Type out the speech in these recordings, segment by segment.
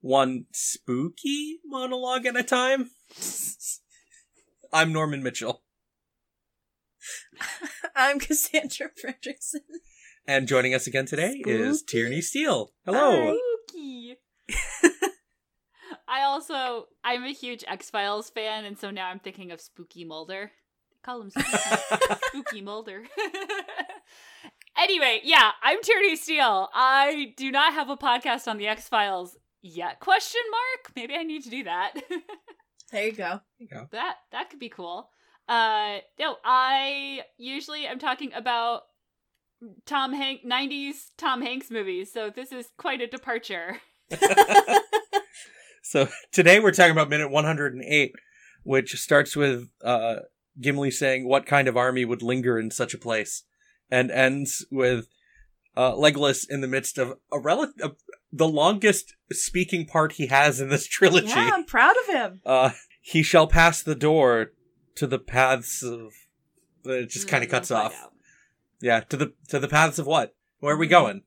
one spooky monologue at a time. I'm Norman Mitchell. I'm Cassandra Fredrickson. And joining us again today is Tierney Steele. Hello. Spooky. I also I'm a huge X Files fan, and so now I'm thinking of Spooky Mulder. They call him Spooky, Spooky Mulder. anyway, yeah, I'm Tierney Steele. I do not have a podcast on the X Files yet. Question mark? Maybe I need to do that. There you go. There you go. that that could be cool. Uh, no, I usually i'm talking about Tom Hanks 90s Tom Hanks movies, so this is quite a departure. So today we're talking about minute 108, which starts with uh, Gimli saying, "What kind of army would linger in such a place?" and ends with uh, Legolas in the midst of a rel- a, the longest speaking part he has in this trilogy. Yeah, I'm proud of him. Uh, he shall pass the door to the paths of. It just kind of Mm, cuts off. out. Yeah, to the to the paths of what? Where are we going?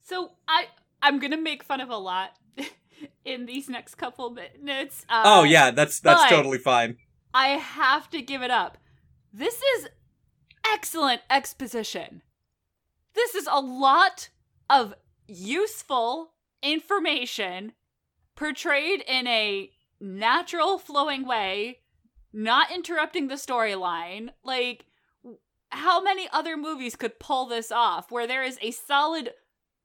So I I'm gonna make fun of a lot in these next couple minutes. Uh, oh yeah, that's that's totally fine. I have to give it up. This is excellent exposition. This is a lot of useful information portrayed in a natural, flowing way, not interrupting the storyline. Like, how many other movies could pull this off where there is a solid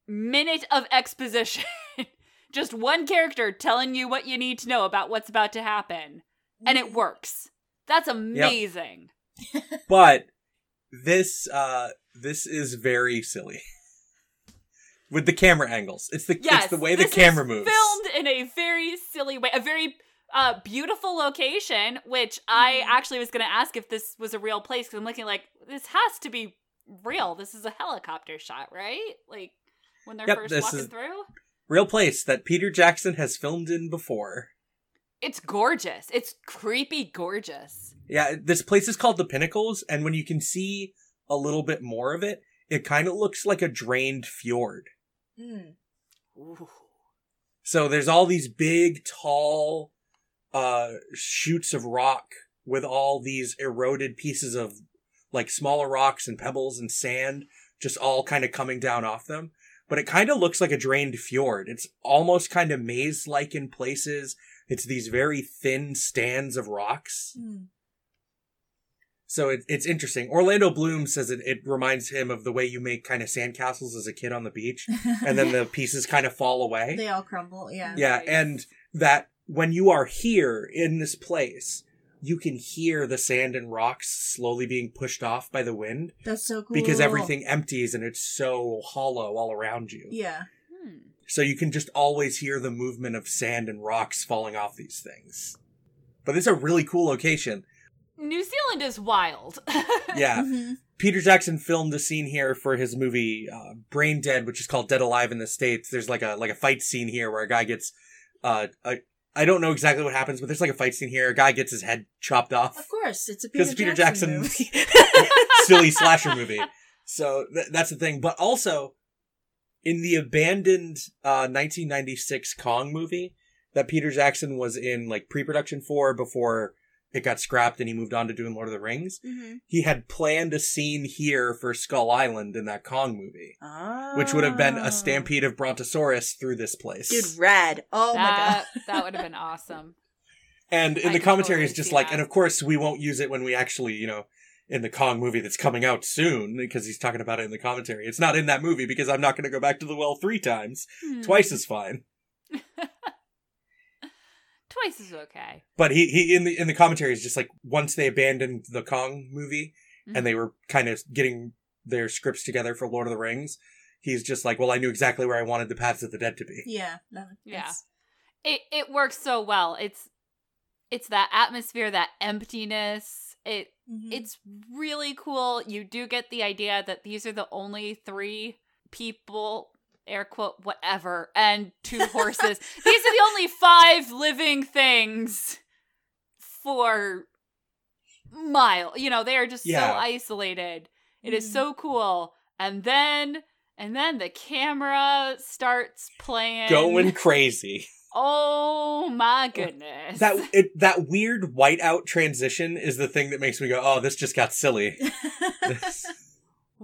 minute of exposition? Just one character telling you what you need to know about what's about to happen and it works. That's amazing. But this uh this is very silly. With the camera angles. It's the Yes, it's the way the camera moves. Filmed in a very silly way, a very uh, beautiful location. Which I Mm-hmm. actually was going to ask if this was a real place because I'm looking like this has to be real. This is a helicopter shot, right? Like when they're Yep, first this walking is- through. Real place that Peter Jackson has filmed in before. It's gorgeous. It's creepy gorgeous. Yeah, this place is called the Pinnacles, and when you can see a little bit more of it, it kind of looks like a drained fjord. Mm. Ooh. So there's all these big, tall, uh, shoots of rock with all these eroded pieces of like smaller rocks and pebbles and sand just all kind of coming down off them. But it kind of looks like a drained fjord. It's almost kind of maze like in places. It's these very thin stands of rocks. Mm. So it, it's interesting. Orlando Bloom says it, it reminds him of the way you make kind of sandcastles as a kid on the beach, and then the pieces kind of fall away. they all crumble. Yeah. Yeah, Nice. and that when you are here in this place, you can hear the sand and rocks slowly being pushed off by the wind That's so cool. because everything empties and it's so hollow all around you. Yeah. Hmm. So you can just always hear the movement of sand and rocks falling off these things. But it's a really cool location. New Zealand is wild. Yeah. Mhm. Peter Jackson filmed a scene here for his movie uh, Brain Dead, which is called Dead Alive in the States. There's like a like a fight scene here where a guy gets uh a, I don't know exactly what happens, but there's like a fight scene here. A guy gets his head chopped off. Of course, it's a Peter, Because Peter Jackson, Jackson- silly slasher movie. So th- that's the thing. But also, in the abandoned uh, 1996 Kong movie that Peter Jackson was in like pre-production for before it got scrapped and he moved on to doing Lord of the Rings, Mhm. he had planned a scene here for Skull Island in that Kong movie, Ah. which would have been a stampede of Brontosaurus through this place. Dude, rad. Oh my god. that would have been awesome. And in I the commentary totally is just like, that. and of course we won't use it when we actually, you know, in the Kong movie that's coming out soon because he's talking about it in the commentary. It's not in that movie because I'm not going to go back to the well three times. Hmm. Twice is fine. Twice is okay. But he, he in the in the commentary is just like once they abandoned the Kong movie Mhm. and they were kind of getting their scripts together for Lord of the Rings, he's just like, well, I knew exactly where I wanted the Paths of the Dead to be. Yeah. No, Yeah. It it works so well. It's it's that atmosphere, that emptiness. It Mhm. it's really cool. You do get the idea that these are the only three people, air quote, whatever, and two horses. these are the only five living things for mile. You know, they are just Yeah. so isolated. It is Mhm. so cool. And then and then the camera starts playing Going crazy. Oh my goodness. That it, that weird whiteout transition is the thing that makes me go, "Oh, this just got silly." This-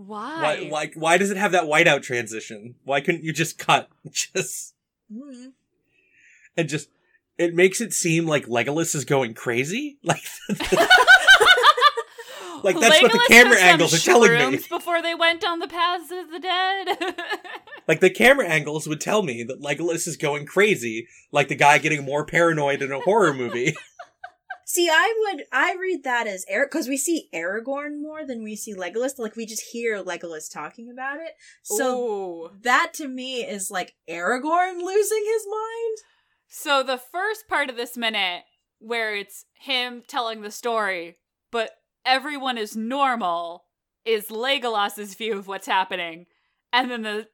why? why, why, why does it have that whiteout transition? Why couldn't you just cut? Just Mhm. and just it makes it seem like Legolas is going crazy. Like Like, that's what the camera angles are telling me. Before they went down the paths of the dead. like the camera angles would tell me that Legolas is going crazy, like the guy getting more paranoid in a horror movie. See, I would I read that as Eric because we see Aragorn more than we see Legolas. Like we just hear Legolas talking about it. So Ooh. that to me is like Aragorn losing his mind. So the first part of this minute where it's him telling the story, but everyone is normal, is Legolas's view of what's happening. And then the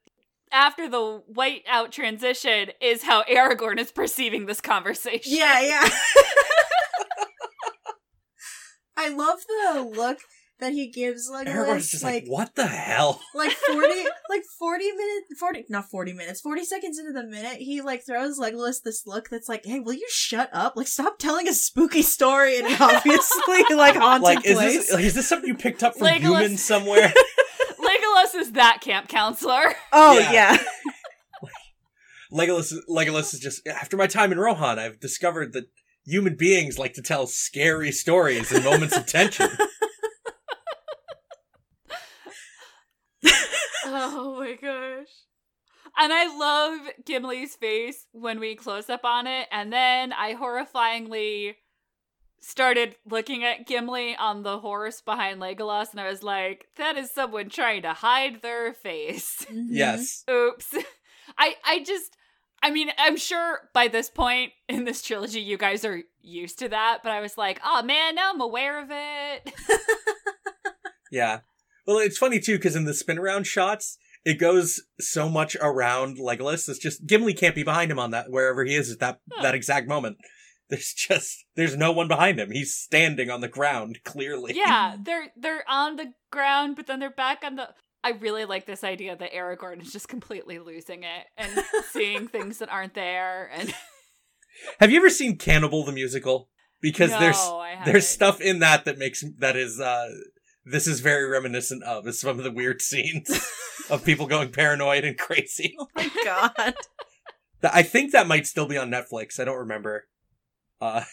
after the white out transition is how Aragorn is perceiving this conversation. Yeah, yeah. I love the look that he gives Legolas. Everyone's just like, like, "What the hell?" like 40 like 40 minutes 40 not 40 minutes 40 seconds into the minute he like throws legolas this look that's like hey will you shut up like stop telling a spooky story in an obviously like haunted Like, is place this like, is this something you picked up from Legolas- humans somewhere? Legolas is that camp counselor. oh Yeah. yeah, Legolas, Legolas is just after my time in Rohan, I've discovered that human beings like to tell scary stories in moments of tension. oh my gosh. And I love Gimli's face when we close up on it, and then I horrifyingly started looking at Gimli on the horse behind Legolas, and I was like, that is someone trying to hide their face. Mhm. Yes. Oops. I I just I mean, I'm sure by this point in this trilogy you guys are used to that, but I was like, oh man, now I'm aware of it. Yeah. Well, it's funny too because in the spin around shots, it goes so much around Legolas. It's just Gimli can't be behind him on that wherever he is at that Huh. that exact moment. There's just there's no one behind him. He's standing on the ground clearly. yeah, they're they're on the ground, but then they're back on the I really like this idea that Aragorn is just completely losing it and seeing things that aren't there and Have you ever seen Cannibal the musical? Because no, there's I there's stuff in that that makes that is uh this is very reminiscent of is some of the weird scenes of people going paranoid and crazy. oh my god I think that might still be on Netflix. I don't remember. Uh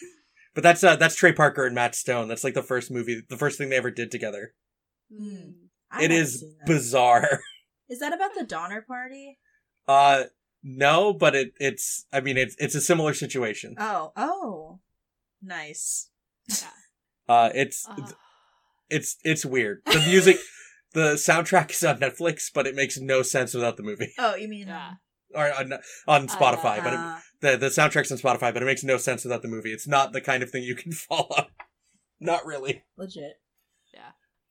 but that's uh that's Trey Parker and Matt Stone. That's like the first movie, the first thing they ever did together. Mm. I it haven't is seen that. bizarre. is that about the donner party Uh no, but it it's I mean it's it's a similar situation. oh oh nice Yeah. Uh it's Ugh. it's it's weird. The music the soundtrack is on Netflix, but it makes no sense without the movie. oh you mean Yeah. Or on, on Spotify, but it, uh, the the soundtrack's on Spotify, but it makes no sense without the movie. It's not the kind of thing you can follow. Not really. legit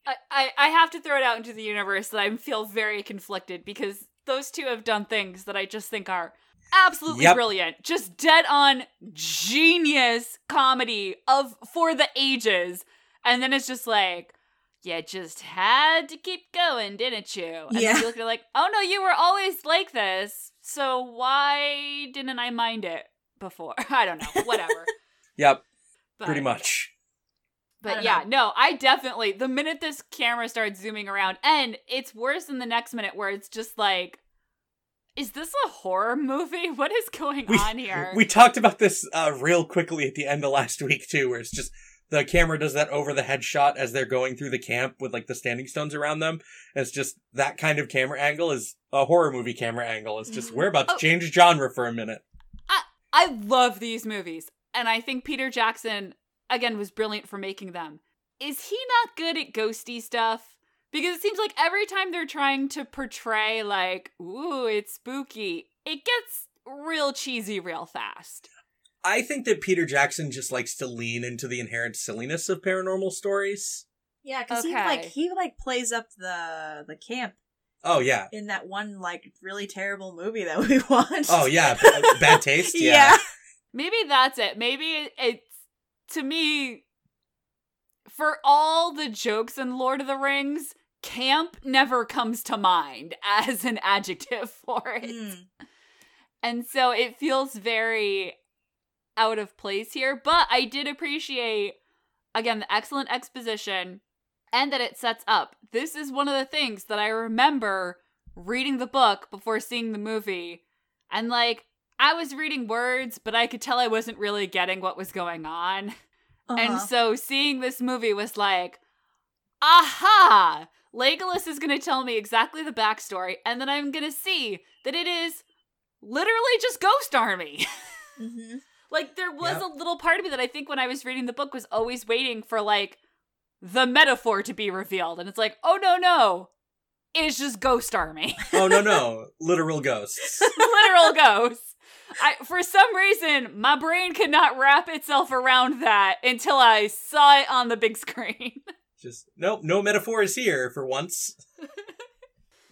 I, I, I have to throw it out into the universe that I feel very conflicted because those two have done things that I just think are absolutely Yep. brilliant. Just dead on genius comedy of for the ages. And then it's just like, you just had to keep going, didn't you? And Yeah. you look at it like, oh no, you were always like this. So why didn't I mind it before? I don't know. Whatever. Yep, But- pretty much. I but yeah, know. no, I definitely the minute this camera starts zooming around, and it's worse in the next minute where it's just like, is this a horror movie? What is going We- on here? We talked about this uh, real quickly at the end of last week too, where it's just the camera does that over the head shot as they're going through the camp with like the standing stones around them. And it's just that kind of camera angle is a horror movie camera angle. It's just we're about to Oh. change genre for a minute. I love these movies, and I think Peter Jackson again was brilliant for making them. Is he not good at ghosty stuff? Because it seems like every time they're trying to portray like, ooh, it's spooky, it gets real cheesy real fast. I think that Peter Jackson just likes to lean into the inherent silliness of paranormal stories. Yeah, because he like he like plays up the the camp Oh yeah. in that one like really terrible movie that we watched. Oh yeah. B- bad taste. Yeah. yeah. Maybe that's it. Maybe it- it's to me for all the jokes in Lord of the Rings, camp never comes to mind as an adjective for it. Mm. And so it feels very out of place here, but I did appreciate again the excellent exposition and that it sets up. This is one of the things that I remember reading the book before seeing the movie. And like I was reading words, but I could tell I wasn't really getting what was going on. And Uh-huh. so seeing this movie was like, aha! Legolas is going to tell me exactly the backstory, and then I'm going to see that it is literally just Ghost Army. Mhm. like, there was Yep. a little part of me that I think when I was reading the book was always waiting for, like, the metaphor to be revealed. And it's like, oh, no, no. It's just Ghost Army. Oh no no. Literal ghosts. Literal ghosts. I, for some reason, my brain could not wrap itself around that until I saw it on the big screen. Just nope. No metaphors here for once.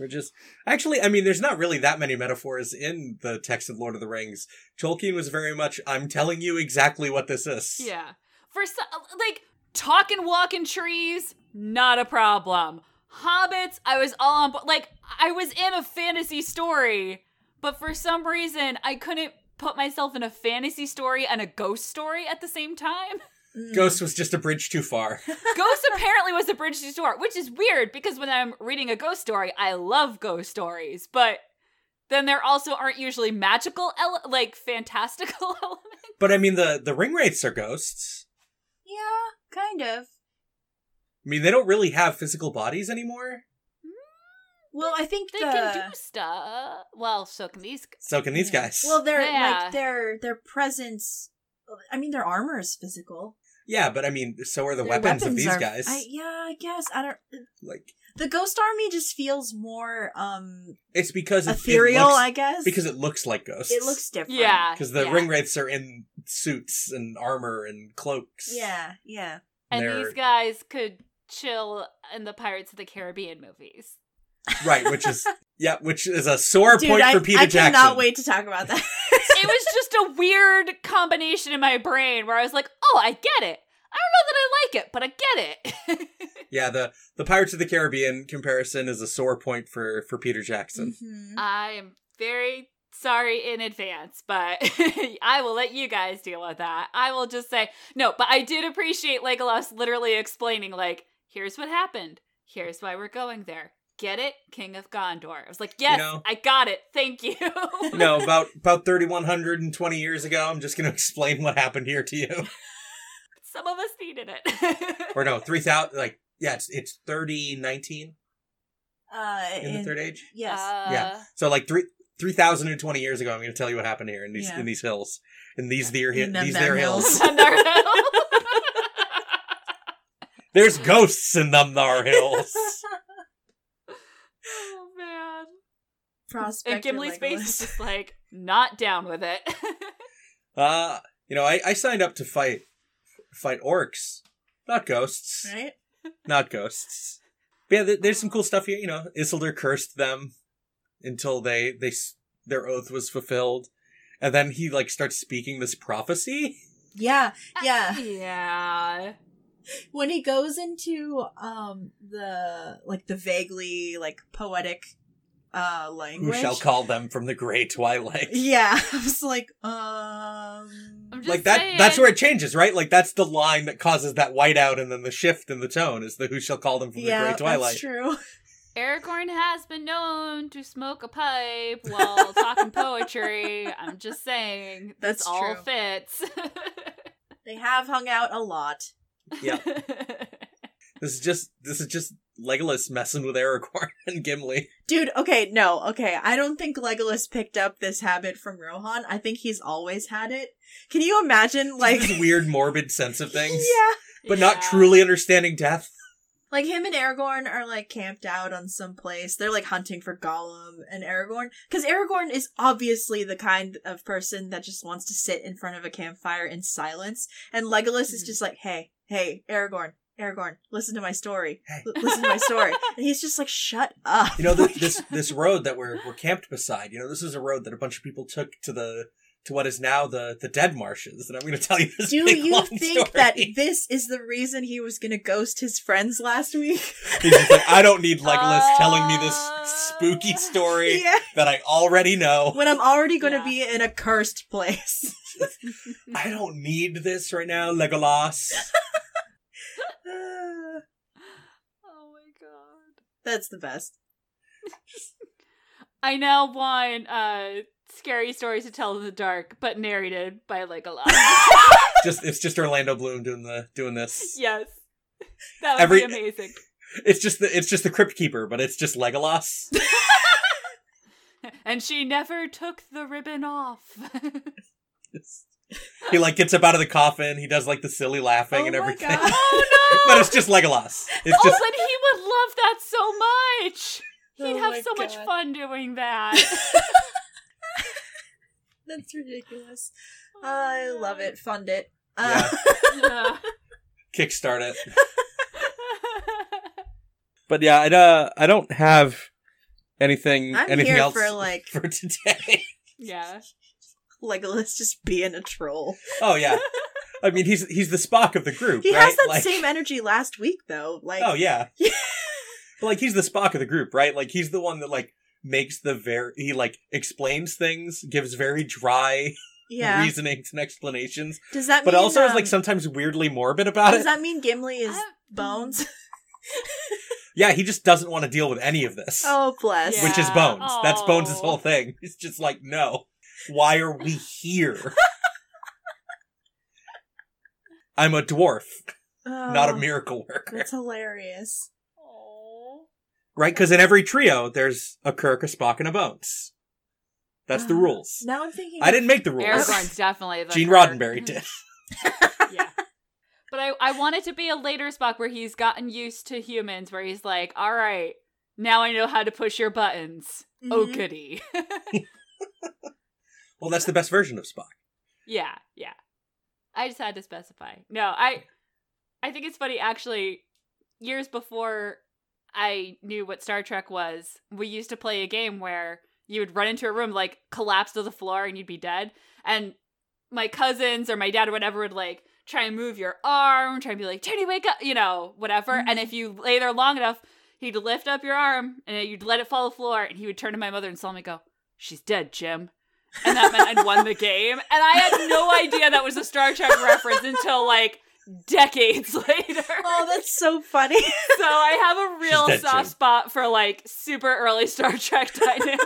We're just actually. I mean, there's not really that many metaphors in the text of Lord of the Rings. Tolkien was very much. I'm telling you exactly what this is. Yeah. For some, like talking, walking trees, not a problem. Hobbits, I was all on. Like I was in a fantasy story, but for some reason I couldn't put myself in a fantasy story and a ghost story at the same time. Ghost was just a bridge too far. Ghost apparently was a bridge to story, which is weird because when I'm reading a ghost story, I love ghost stories, but then there also aren't usually magical, ele- like fantastical elements. But I mean, the the ring wraiths are ghosts. Yeah, kind of. I mean, they don't really have physical bodies anymore. Well, I think They the can do stuff. Well, so can these. g- So can these guys. Well, their Yeah. like their their presence. I mean, their armor is physical. yeah, but I mean, so are the Their weapons, of these are- guys. I, yeah, I guess I don't. Like, The ghost army just feels more um it's because it, ethereal. it looks, I guess because it looks like ghosts. it looks different. Yeah. because the yeah. ring wraiths are in suits and armor and cloaks. Yeah, yeah. And They're- these guys could chill in the Pirates of the Caribbean movies. Right. Which is yeah, which is a sore Dude, point I, for Peter I Jackson. I cannot wait to talk about that. it was just a weird combination in my brain where I was like, oh, I get it. I don't know that I like it, but I get it. Yeah, the the Pirates of the Caribbean comparison is a sore point for for Peter Jackson. Mhm. I am very sorry in advance, but I will let you guys deal with that. I will just say, no, but I did appreciate Legolas literally explaining, like, here's what happened. Here's why we're going there. Get it? King of Gondor. I was like, yes, know- I got it. Thank you. You know, about about thirty one hundred and twenty years ago, I'm just going to explain what happened here to you. Some of us needed it. or no, three thousand. Like, yeah, it's it's thirty nineteen Uh, in the third age. Yes. Uh, Yeah. So like three. 3020 years ago, I'm going to tell you what happened here in these Yeah. in these hills, in these there In these them there hills. hills. There's ghosts in them there hills. Oh man. Prospector And Gimli's face is just like not down with it. Uh, you know, I, I signed up to fight fight orcs, not ghosts, right? not ghosts. But yeah, there, there's some cool stuff here. You know, Isildur cursed them until they they their oath was fulfilled, and then he like starts speaking this prophecy. Yeah, yeah. yeah. When he goes into um the like the vaguely like poetic uh Who language. shall call them from the gray twilight? Yeah, I was like, um, Like that. saying. That's where it changes, right? Like that's the line that causes that whiteout, and then the shift in the tone is the "Who shall call them from the yeah, gray twilight." that's true. Aragorn has been known to smoke a pipe while talking poetry. I'm just saying. This That's all true. fits. They have hung out a lot. Yeah. This is just this is just Legolas messing with Aragorn and Gimli. Dude, okay, no, okay. I don't think Legolas picked up this habit from Rohan. I think he's always had it. Can you imagine, like, this weird morbid sense of things, yeah, but not truly understanding death. Like him and Aragorn are like camped out on some place. They're like hunting for Gollum and Aragorn. Because Aragorn is obviously the kind of person that just wants to sit in front of a campfire in silence. And Legolas is Mhm. just like, hey, hey, Aragorn, Aragorn, listen to my story. Hey. L- listen to my story. and he's just like, shut up. You know, th- this this road that we're we're camped beside. You know, this is a road that a bunch of people took to the to what is now the the dead marshes. And I'm going to tell you this. Do big, you long think story. that this is the reason he was gonna ghost his friends last week? He's just like, I don't need Legolas telling me this Uh, spooky story yeah. that I already know. When I'm already gonna Yeah. be in a cursed place. I don't need this right now, Legolas. Ah, Oh my god. That's the best. I now want uh scary stories to tell in the dark, but narrated by like a Legolas. just it's just Orlando Bloom doing the doing this. yes. That would Every- be amazing. It's just the it's just the Crypt Keeper, but it's just Legolas. And she never took the ribbon off. It's- he like gets up out of the coffin. He does like the silly laughing Oh and my everything. God. oh no! but it's just Legolas. It's oh, just but he would love that so much. He'd Oh have my so much fun doing that. That's ridiculous. I love it. Fund it. Yeah. Yeah. kickstart it. But yeah, I uh, I don't have anything I'm anything here else for like for today. yeah. Legolas just being a troll. oh yeah. I mean, he's he's the Spock of the group, He right? has that Like- same energy last week though. Like Oh yeah. Yeah. But like he's the Spock of the group, right? Like he's the one that like makes the very he like explains things, gives very dry yeah. reasonings and explanations, Does that but mean also is um, like sometimes weirdly morbid about Does it. that mean Gimli is I- Bones? yeah, he just doesn't want to deal with any of this. oh bless. Yeah. which is Bones. That's Bones' Aw. whole thing. He's just like, no. Why are we here? I'm a dwarf, not a Oh, miracle worker. That's hilarious. Oh. Right? Because in every trio, there's a Kirk, a Spock, and a Bones. That's the Ah, rules. Now I'm thinking. I didn't make the rules. Aragorn's definitely the Gene Kirk. Roddenberry did. yeah. But I, I want it to be a later Spock where he's gotten used to humans, where he's like, all right, now I know how to push your buttons. Oh, Mhm. goody. Well, that's the best version of Spock. yeah, yeah. I just had to specify. No, I I think it's funny actually years before I knew what Star Trek was, we used to play a game where you would run into a room like collapse to the floor and you'd be dead. And my cousins or my dad or whatever would like try and move your arm, try and be like, Tony, wake up, you know, whatever. And Mhm. if you lay there long enough, he'd lift up your arm and you'd let it fall to the floor and he would turn to my mother and solemnly go, She's dead, Jim. And that meant I'd won the game. And I had no idea that was a Star Trek reference until like decades later. Oh, that's so funny. So I have a real soft Jim. spot for like super early Star Trek dynamics.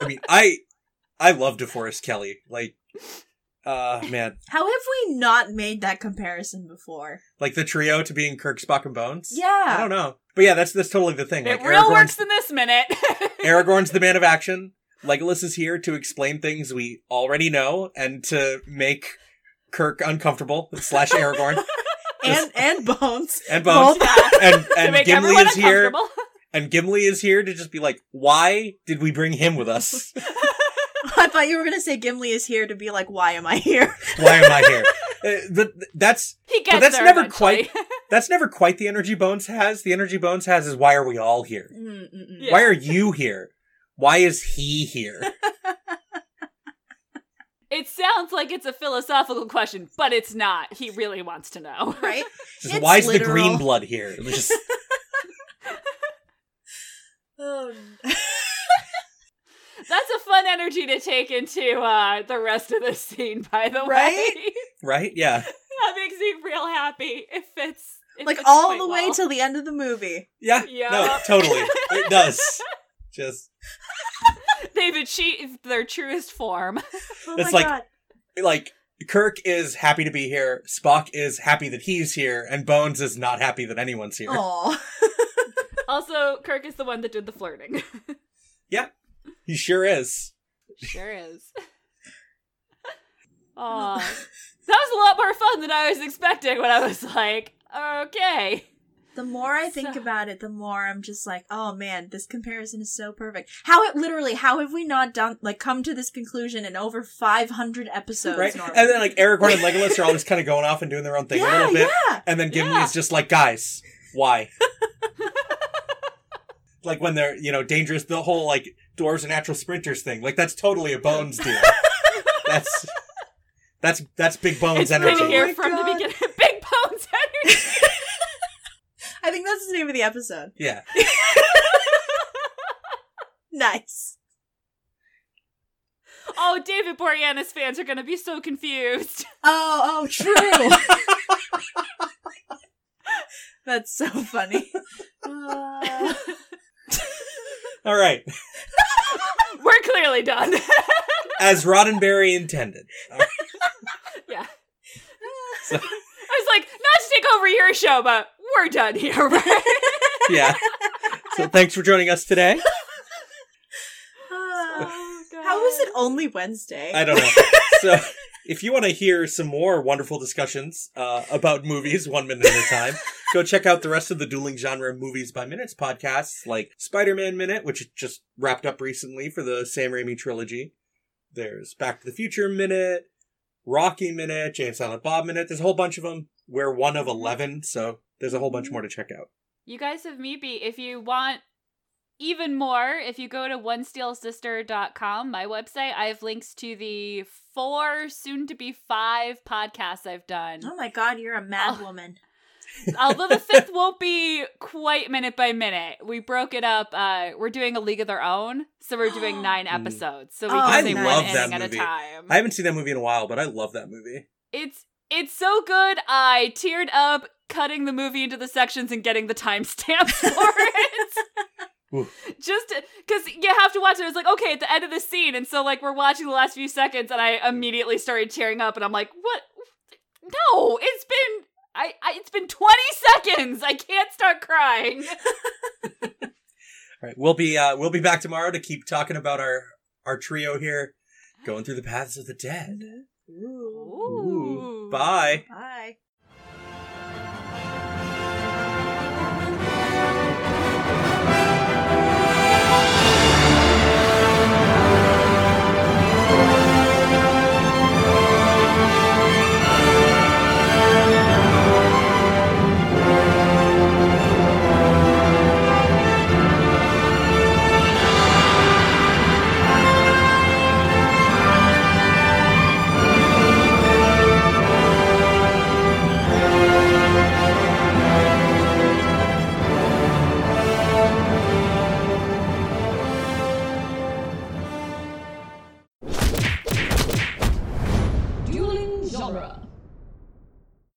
I mean, I I love DeForest Kelley. Like, uh, man, How have we not made that comparison before? like the trio to being Kirk, Spock, and Bones. Yeah. I don't know, but yeah, that's that's totally the thing. it Like, real Aragorn's- works in this minute. Aragorn's the man of action. Legolas is here to explain things we already know and to make Kirk uncomfortable slash Aragorn And and Bones. and Bones Both. and to and make Gimli is here and Gimli is here to just be like, why did we bring him with us? I thought you were gonna say Gimli is here to be like, why am I here? Why am I here? Uh, th- that's He gets that's there never eventually. that's never quite the energy Bones has. The energy Bones has is why are we all here? Mm-mm-mm. Yeah. Why are you here? Why is he here? It sounds like it's a philosophical question, but it's not. He really wants to know. Right? Just why is the green blood here? It was just Oh, That's a fun energy to take into uh, the rest of the scene, by the Right? way. right. Yeah, that makes me real happy. It fits. It like fits all quite the way well. till the end of the movie. yeah. Yeah. No, totally. It does. Just They've achieved their truest form. Oh It's my like- god. like Kirk is happy to be here. Spock is happy that he's here, and Bones is not happy that anyone's here. Aw. Also, Kirk is the one that did the flirting. Yeah. He sure is. sure is. Aw. That was a lot more fun than I was expecting when I was like, okay. The more I think So- about it, the more I'm just like, oh man, this comparison is so perfect. How it literally, how have we not done like come to this conclusion in over 500 episodes? right? Norman? And then like Aragorn and Legolas are all just kind of going off and doing their own thing a little bit, yeah. and then Gimli Yeah. is just like, guys, why? like when they're you know dangerous, the whole like dwarves are natural sprinters thing. Like that's totally a Bones deal. that's that's that's Big Bones It's been energy. Oh here from oh the God. beginning. Big Bones energy. I think that's the name of the episode. Yeah, Nice. Oh, David Boreanaz fans are gonna be so confused. Oh, oh, true. that's so funny. Uh, all right, We're clearly done. as Roddenberry intended. yeah. So- I was like, not to take over your show, but we're done here, right? Yeah. So thanks for joining us today. Oh, how is it only Wednesday? I don't know. So, if you want to hear some more wonderful discussions uh, about movies one minute at a time, go check out the rest of the Dueling Genre Movies by Minutes podcasts, like Spider Man Minute, which just wrapped up recently for the Sam Raimi trilogy. There's Back to the Future Minute, Rocky Minute, Jay and Silent Bob Minute. There's a whole bunch of them. We're one of 11, so there's a whole bunch more to check out. You guys have Meepy. If you want even more, if you go to onesteelsister.com, my website, I have links to the four, soon to be five podcasts I've done. oh my god, you're a mad Oh. woman. Although the fifth won't be quite minute by minute. We broke it up. Uh, we're doing a league of their own, so we're doing nine Mm. episodes. So we Oh, can I say love one that inning at a time. I haven't seen that movie in a while, but I love that movie. It's it's so good. I teared up cutting the movie into the sections and getting the timestamps for it. Ooh. Just because you have to watch it. It's like okay, at the end of the scene, and so like we're watching the last few seconds, and I immediately started tearing up, and I'm like, what? No, it's been. I, I it's been 20 seconds. I can't start crying. All right, we'll be uh, we'll be back tomorrow to keep talking about our our trio here, going through the paths of the dead. Ooh. Ooh. Bye. Bye.